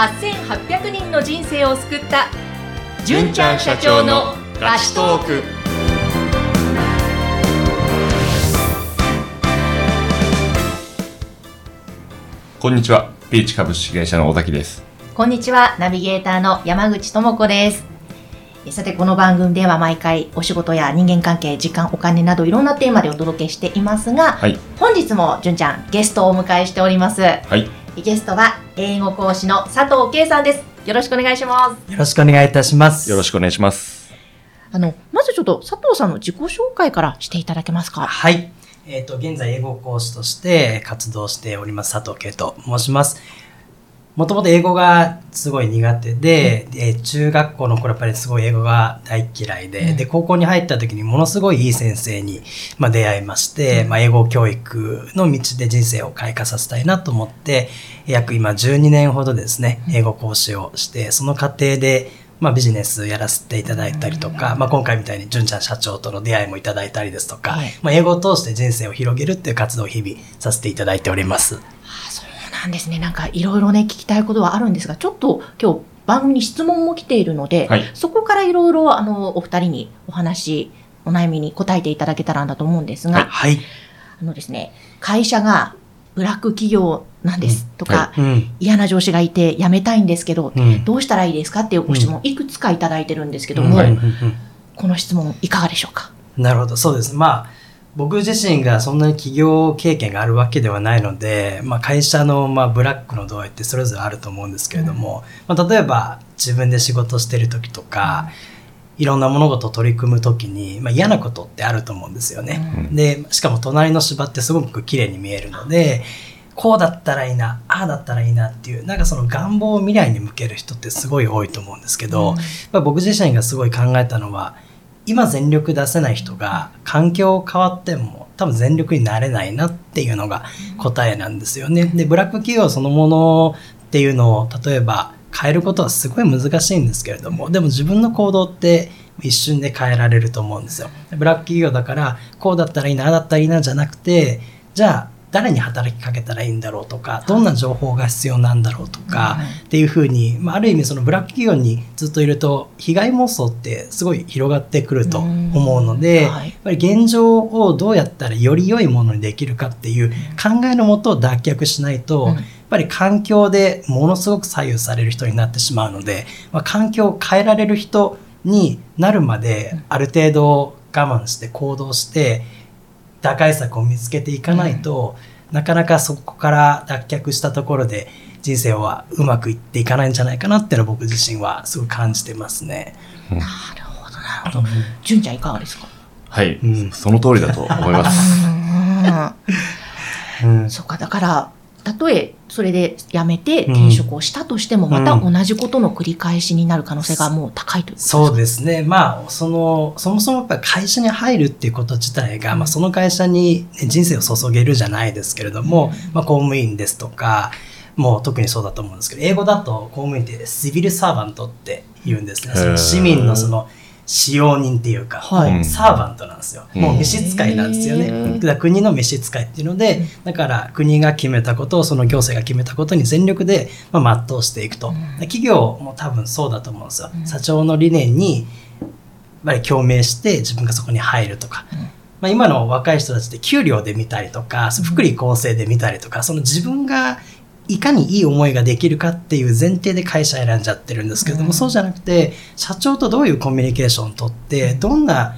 8800人の人生を救った純ちゃん社長のラストークこんにちは。ピーチ株式会社の小崎です。こんにちはナビゲーターの山口智子ですえさてこの番組では毎回お仕事や人間関係時間お金などいろんなテーマでお届けしていますが、はい。本日も純ちゃんゲストをお迎えしておりますはい。ゲストは英語講師の佐藤圭さんですよろしくお願いしますよろしくお願いいたします。よろしくお願いします。あのまずちょっと佐藤さんの自己紹介からしていただけますか？はい。えっ、と、現在英語講師として活動しております佐藤圭と申します。もともと英語がすごい苦手で、で中学校の頃やっぱりすごい英語が大嫌いで、うん。で、高校に入った時にものすごいいい先生に、まあ、出会いまして、まあ、英語教育の道で人生を開花させたいなと思って、約今12年ほどですね、英語講師をして、その過程で、まあ、ビジネスやらせていただいたりとか、まあ、今回みたいに純ちゃん社長との出会いもいただいたりですとか、はい。まあ、英語を通して人生を広げるっていう活動を日々させていただいております。なんですね。なんかいろいろね、聞きたいことはあるんですが、ちょっと今日番組に質問も来ているので、はいそこからいろいろあの、お二人にお話、お悩みに答えていただけたらなと思うんですが、はい。あのですね、会社がブラック企業なんですとか、うん。嫌な上司がいて辞めたいんですけど、うん。どうしたらいいですかっていうご質問、いくつかいただいてるんですけども、この質問いかがでしょうか？なるほど、そうです。まあ、僕自身がそんなに企業経験があるわけではないので、まあ、会社の、まあ、ブラックの度合いってそれぞれあると思うんですけれども、まあ、例えば自分で仕事してる時とか、いろんな物事を取り組む時に、まあ、嫌なことってあると思うんですよね。うん。で、しかも隣の芝ってすごく綺麗に見えるので、こうだったらいいな、ああだったらいいなっていう、なんかその願望を未来に向ける人ってすごい多いと思うんですけど、うん。やっぱ僕自身がすごい考えたのは、今全力出せない人が環境変わっても多分全力になれないなっていうのが答えなんですよね。で、ブラック企業そのものっていうのを例えば変えることはすごい難しいんですけれども、でも自分の行動って一瞬で変えられると思うんですよ。ブラック企業だからこうだったらいいな、あだったらいいなじゃなくて、じゃあ誰に働きかけたらいいんだろうとか、どんな情報が必要なんだろうとか、っていうふうに、まあ、ある意味そのブラック企業にずっといると被害妄想ってすごい広がってくると思うので、やっぱり現状をどうやったらより良いものにできるかっていう考えのもと脱却しないと、うん。やっぱり環境でものすごく左右される人になってしまうので、まあ、環境を変えられる人になるまである程度我慢して行動して打開策を見つけていかないと、なかなかそこから脱却したところで人生はうまくいっていかないんじゃないかなっていうのは僕自身はすごい感じてますね。なるほど、なるほど。純ちゃんいかがですか？はい。うんその通りだと思います。うんうんそうか、だから、たとえそれで辞めてうん。転職をしたとしても、またうん。同じことの繰り返しになる可能性がもう高いということですか？そうですね。まあ、その、そもそもやっぱり会社に入るっていうこと自体が、まあ、その会社にね人生を注げるじゃないですけれども、まあ、公務員ですとか、もう特にそうだと思うんですけど、英語だと公務員ってシビルサーバントって言うんですね。その市民のその、使用人っていうか、はいサーバントなんですよ。もう召使いなんですよね。だから国の召使いっていうので、だから国が決めたことを、その行政が決めたことに全力で、まあ、全うしていくと。企業も多分そうだと思うんですよ。社長の理念に、やっぱり共鳴して自分がそこに入るとか。まあ、今の若い人たちって給料で見たりとか、福利厚生で見たりとか、その自分がいかにいい思いができるかっていう前提で会社選んじゃってるんですけれども、うん。そうじゃなくて、社長とどういうコミュニケーションをとって、どんな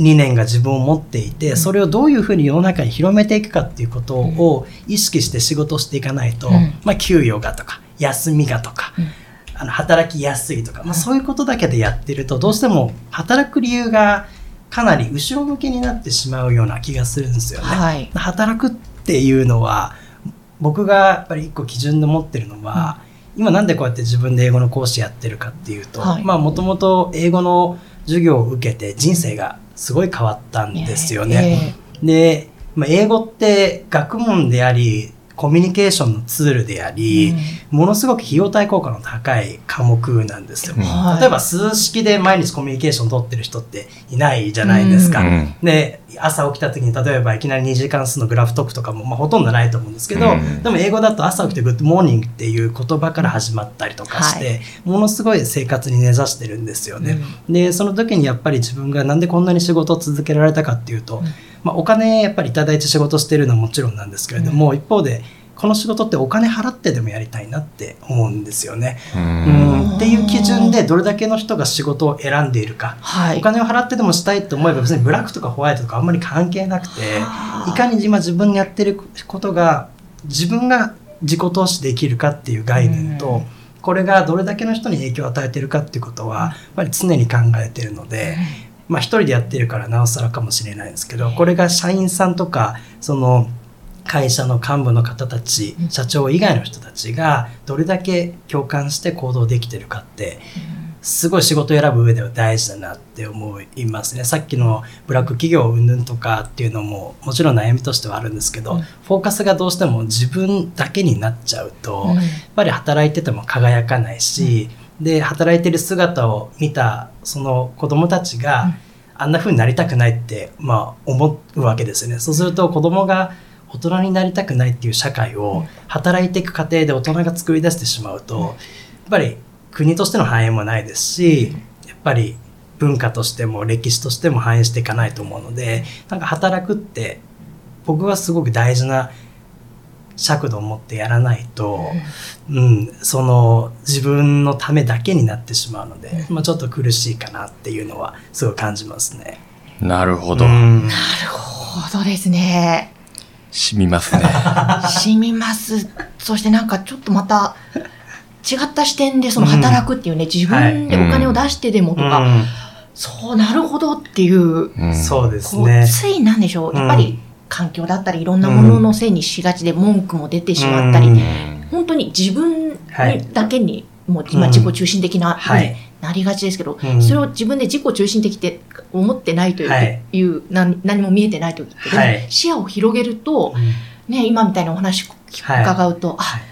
理念が自分を持っていて、それをどういうふうに世の中に広めていくかっていうことを意識して仕事をしていかないと、うん。まあ、給与がとか、休みがとか、うん。あの働きやすいとか、まあ、そういうことだけでやってると、どうしても働く理由がかなり後ろ向きになってしまうような気がするんですよね。はい。働くっていうのは僕がやっぱり一個基準で持ってるのは、今なんでこうやって自分で英語の講師やってるかっていうと、はい。まあもともと英語の授業を受けて人生がすごい変わったんですよね。で、まあ、英語って学問でありコミュニケーションのツールであり、ものすごく費用対効果の高い科目なんですよ。はい。例えば数式で毎日コミュニケーション取ってる人っていないじゃないですか。うん。で、朝起きた時に例えばいきなり二次関数のグラフ解くとかも、まあ、ほとんどないと思うんですけど、うん。でも英語だと朝起きて Good morning っていう言葉から始まったりとかして、ものすごい生活に根ざしてるんですよね。で、その時にやっぱり自分がなんでこんなに仕事を続けられたかっていうと、まあ、お金やっぱりいただいて仕事してるのはもちろんなんですけれども、一方でこの仕事ってお金払ってでもやりたいなって思うんですよね。ううん。ん、っていう基準でどれだけの人が仕事を選んでいるか、はい。お金を払ってでもしたいと思えば別にブラックとかホワイトとかあんまり関係なくてはあ。いかに今自分にやってることが自分が自己投資できるかっていう概念と、うん。これがどれだけの人に影響を与えてるかっていうことはやっぱり常に考えてるので、まあ一人でやってるからなおさらかもしれないんですけどこれが社員さんとかその会社の幹部の方たちうん。社長以外の人たちがどれだけ共感して行動できてるかってすごい仕事を選ぶ上では大事だなって思いますね。さっきのブラック企業云々とかっていうのももちろん悩みとしてはあるんですけど、うん。フォーカスがどうしても自分だけになっちゃうと、うん。やっぱり働いてても輝かないし、で働いてる姿を見たその子供たちが、うん。あんな風になりたくないって、まあ、思うわけですよね。そうすると子供が大人になりたくないっていう社会を働いていく過程で大人が作り出してしまうと、やっぱり国としての繁栄もないですし、やっぱり文化としても歴史としても反映していかないと思うので、なんか働くって僕はすごく大事な尺度を持ってやらないと、うん、その自分のためだけになってしまうので、まあ、ちょっと苦しいかなっていうのはすごい感じますね。なるほど。うんなるほどですね。染みますね。染みます。そしてなんかちょっとまた違った視点でその働くっていうね、自分でお金を出してでもとか、うんそうなるほどっていう、うんそうですね。ついなんでしょう、やっぱりうん環境だったりいろんなもののせいにしがちで文句も出てしまったり、うん。本当に自分はいだけにもう今うん自己中心的な、はい。なりがちですけど、うん。それを自分で自己中心的って思ってないという,、はいいう何何も見えてないときって、はい。視野を広げると、ね、今みたいなお話はい。伺うと、あはい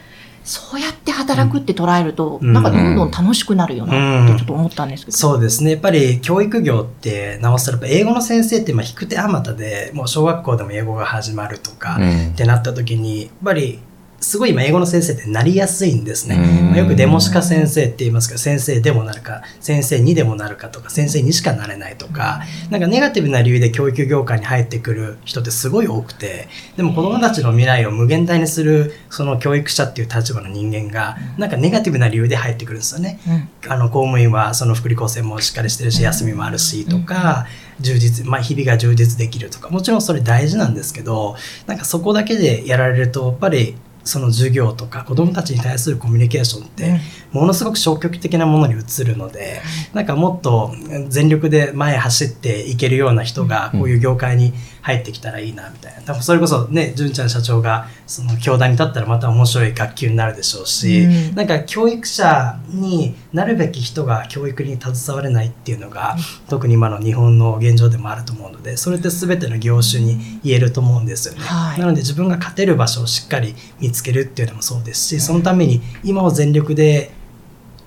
そうやって働くって捉えると、うんなんかどんどん楽しくなるよなってちょっと思ったんですけど。そうですね。やっぱり教育業って、なおさらやっぱ英語の先生ってまあ引く手あまたで、もう小学校でも英語が始まるとか、うんってなった時に、やっぱりすごい今英語の先生ってなりやすいんですね。うん。まあよくデモシカ先生って言いますけど、先生でもなるか、先生にでもなるかとか、先生にしかなれないとか、なんかネガティブな理由で教育業界に入ってくる人ってすごい多くて、でも子供たちの未来を無限大にする、その教育者っていう立場の人間が、なんかネガティブな理由で入ってくるんですよね。うん。あの公務員はその福利厚生もしっかりしてるし休みもあるしとか充実、まあ、日々が充実できるとかもちろんそれ大事なんですけどなんかそこだけでやられるとやっぱりその授業とか子どもたちに対するコミュニケーションってものすごく消極的なものに移るのでなんかもっと全力で前走っていけるような人がこういう業界に入ってきたらいいなみたいな。多分それこそね純ちゃん社長がその教壇に立ったらまた面白い学級になるでしょうし、うん。なんか教育者になるべき人が教育に携われないっていうのが、特に今の日本の現状でもあると思うのでそれって全ての業種に言えると思うんですよね、はい。なので自分が勝てる場所をしっかり見つけるっていうのもそうですしそのために今を全力で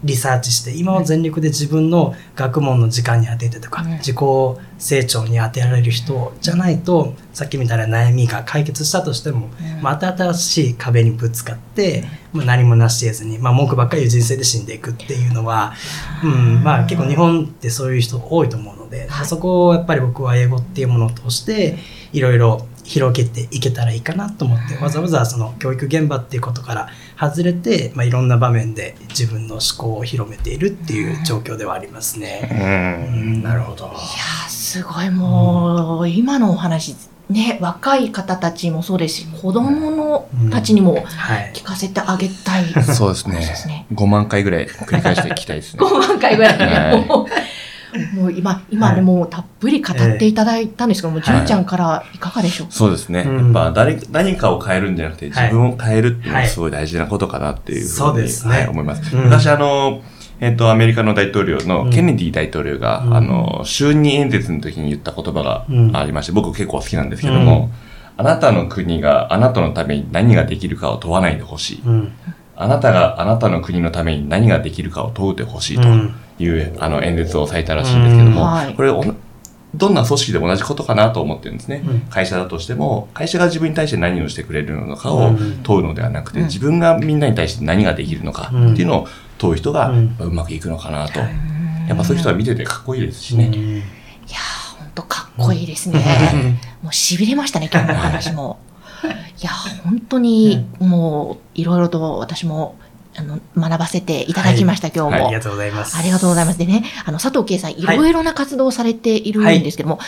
リサーチして今を全力で自分の学問の時間に当ててとか、うん自己成長に当てられる人じゃないとさっきみたいな悩みが解決したとしても、うん。また新しい壁にぶつかって、まあ、何もなし得ずに、まあ、文句ばっかり言う人生で死んでいくっていうのは、うん。まあ、結構日本ってそういう人多いと思うので、はい。そこをやっぱり僕は英語っていうものを通していろいろ広げていけたらいいかなと思ってわざわざその教育現場っていうことから外れて、まあ、いろんな場面で自分の思考を広めているっていう状況ではありますね。うん。なるほど。いやーすごい。もう、今のお話ね若い方たちもそうですし子供のたちにもはい。聞かせてあげたい、そうですそうですね。ね。5万回ぐらい繰り返して聞きたいですね。5万回ぐらい。ね、はいもう今今でもうたっぷり語っていただいたんですけども、い純ちゃんからいかがでしょう、そうですね。うん。やっぱ誰何かを変えるんじゃなくて、自はい。分を変えるっていうのはすごい大事なことかなっていうふうに、そうですね。はい、思います。うん。昔あの、えっと、アメリカの大統領うん。のケネディ大統領が、うん。あの、就任演説の時に言った言葉がうん。ありまして、僕結構好きなんですけども、あなたの国があなたのために何ができるかを問わないでほしい。うん。あなたがあなたの国のために何ができるかを問うてほしいと。うんいう、あの演説をされたらしいんですけども、うん。はい。これおどんな組織でも同じことかなと思ってるんですね。うん。会社だとしても、会社が自分に対して何をしてくれるのかをうん。問うのではなくて、うん。自分がみんなに対して何ができるのかっていうのを問う人がうん。うまくいくのかなと。はい。やっぱそういう人は見ててかっこいいですしね。いやー、ほんとかっこいいですね。もう痺れましたね、今日のお話も。いやー、本当に、もう、いろいろと私も、あの、学ばせていただきました、今日も。ありがとうございます。ありがとうございます。でね、あの、佐藤圭さん、いろいろな活動をされているんですけども、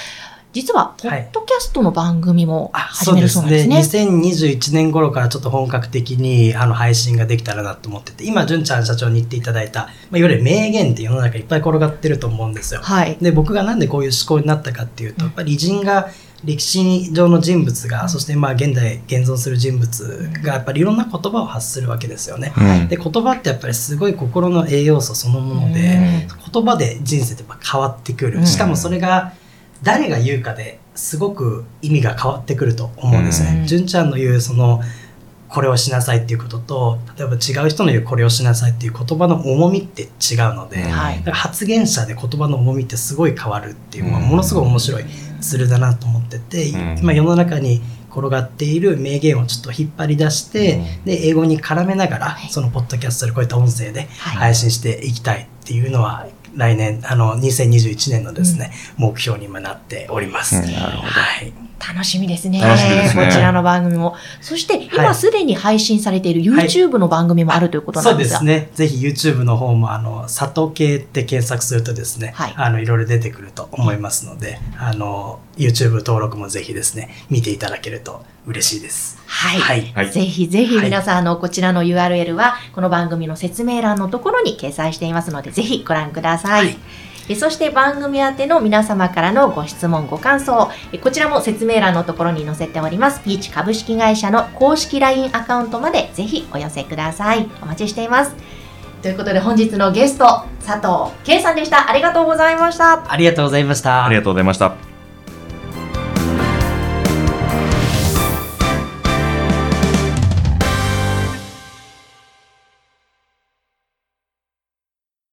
実は、ポッドキャストの番組もあ始めるそうなんですね。2021年頃からちょっと本格的にあの配信ができたらなと思ってて、今、純ちゃん社長に言っていただいた、まあ、いわゆる名言って世の中いっぱい転がってると思うんですよ。はい。で、僕がなんでこういう思考になったかっていうと、やっぱり偉人が、歴史上の人物が、そしてまあ現代現存する人物がやっぱりいろんな言葉を発するわけですよね。うん。で言葉ってやっぱりすごい心の栄養素そのもので、言葉で人生ってやっぱ変わってくる、うん。しかもそれが誰が言うかですごく意味が変わってくると思うんですね。うん。純ちゃんの言うそのこれをしなさいっていうことと例えば違う人の言うこれをしなさいっていう言葉の重みって違うので、発言者で言葉の重みってすごい変わるっていうのはうん。ものすごい面白いツールだなと思ってて、うん。今世の中に転がっている名言をちょっと引っ張り出して、うん。で英語に絡めながら、はい。そのポッドキャストでこういった音声ではい。配信していきたいっていうのは来年あの2021年のですね、目標に今なっております。うん。なるほど。はい楽しみですね。楽しみですねこちらの番組も。そして、はい今すでに配信されているはい YouTube の番組もあるということなそうんでが。ですすね。ぜひ YouTube の方も、あの、佐藤系って検索するとですね、はいあの、いろいろ出てくると思いますので、あの、YouTube 登録もぜひですね、見ていただけると嬉しいです。はい。はいはいぜひぜひ皆さん、あの、こちらの URL は、この番組の説明欄のところに掲載していますので、ぜひご覧ください。はいえそして番組宛ての皆様からのご質問、ご感想、えこちらも説明欄のところに載せております、ピーチ株式会社の公式 LINE アカウントまでぜひお寄せください。お待ちしています。ということで本日のゲスト、佐藤圭さんでした。ありがとうございました。ありがとうございました。ありがとうございました。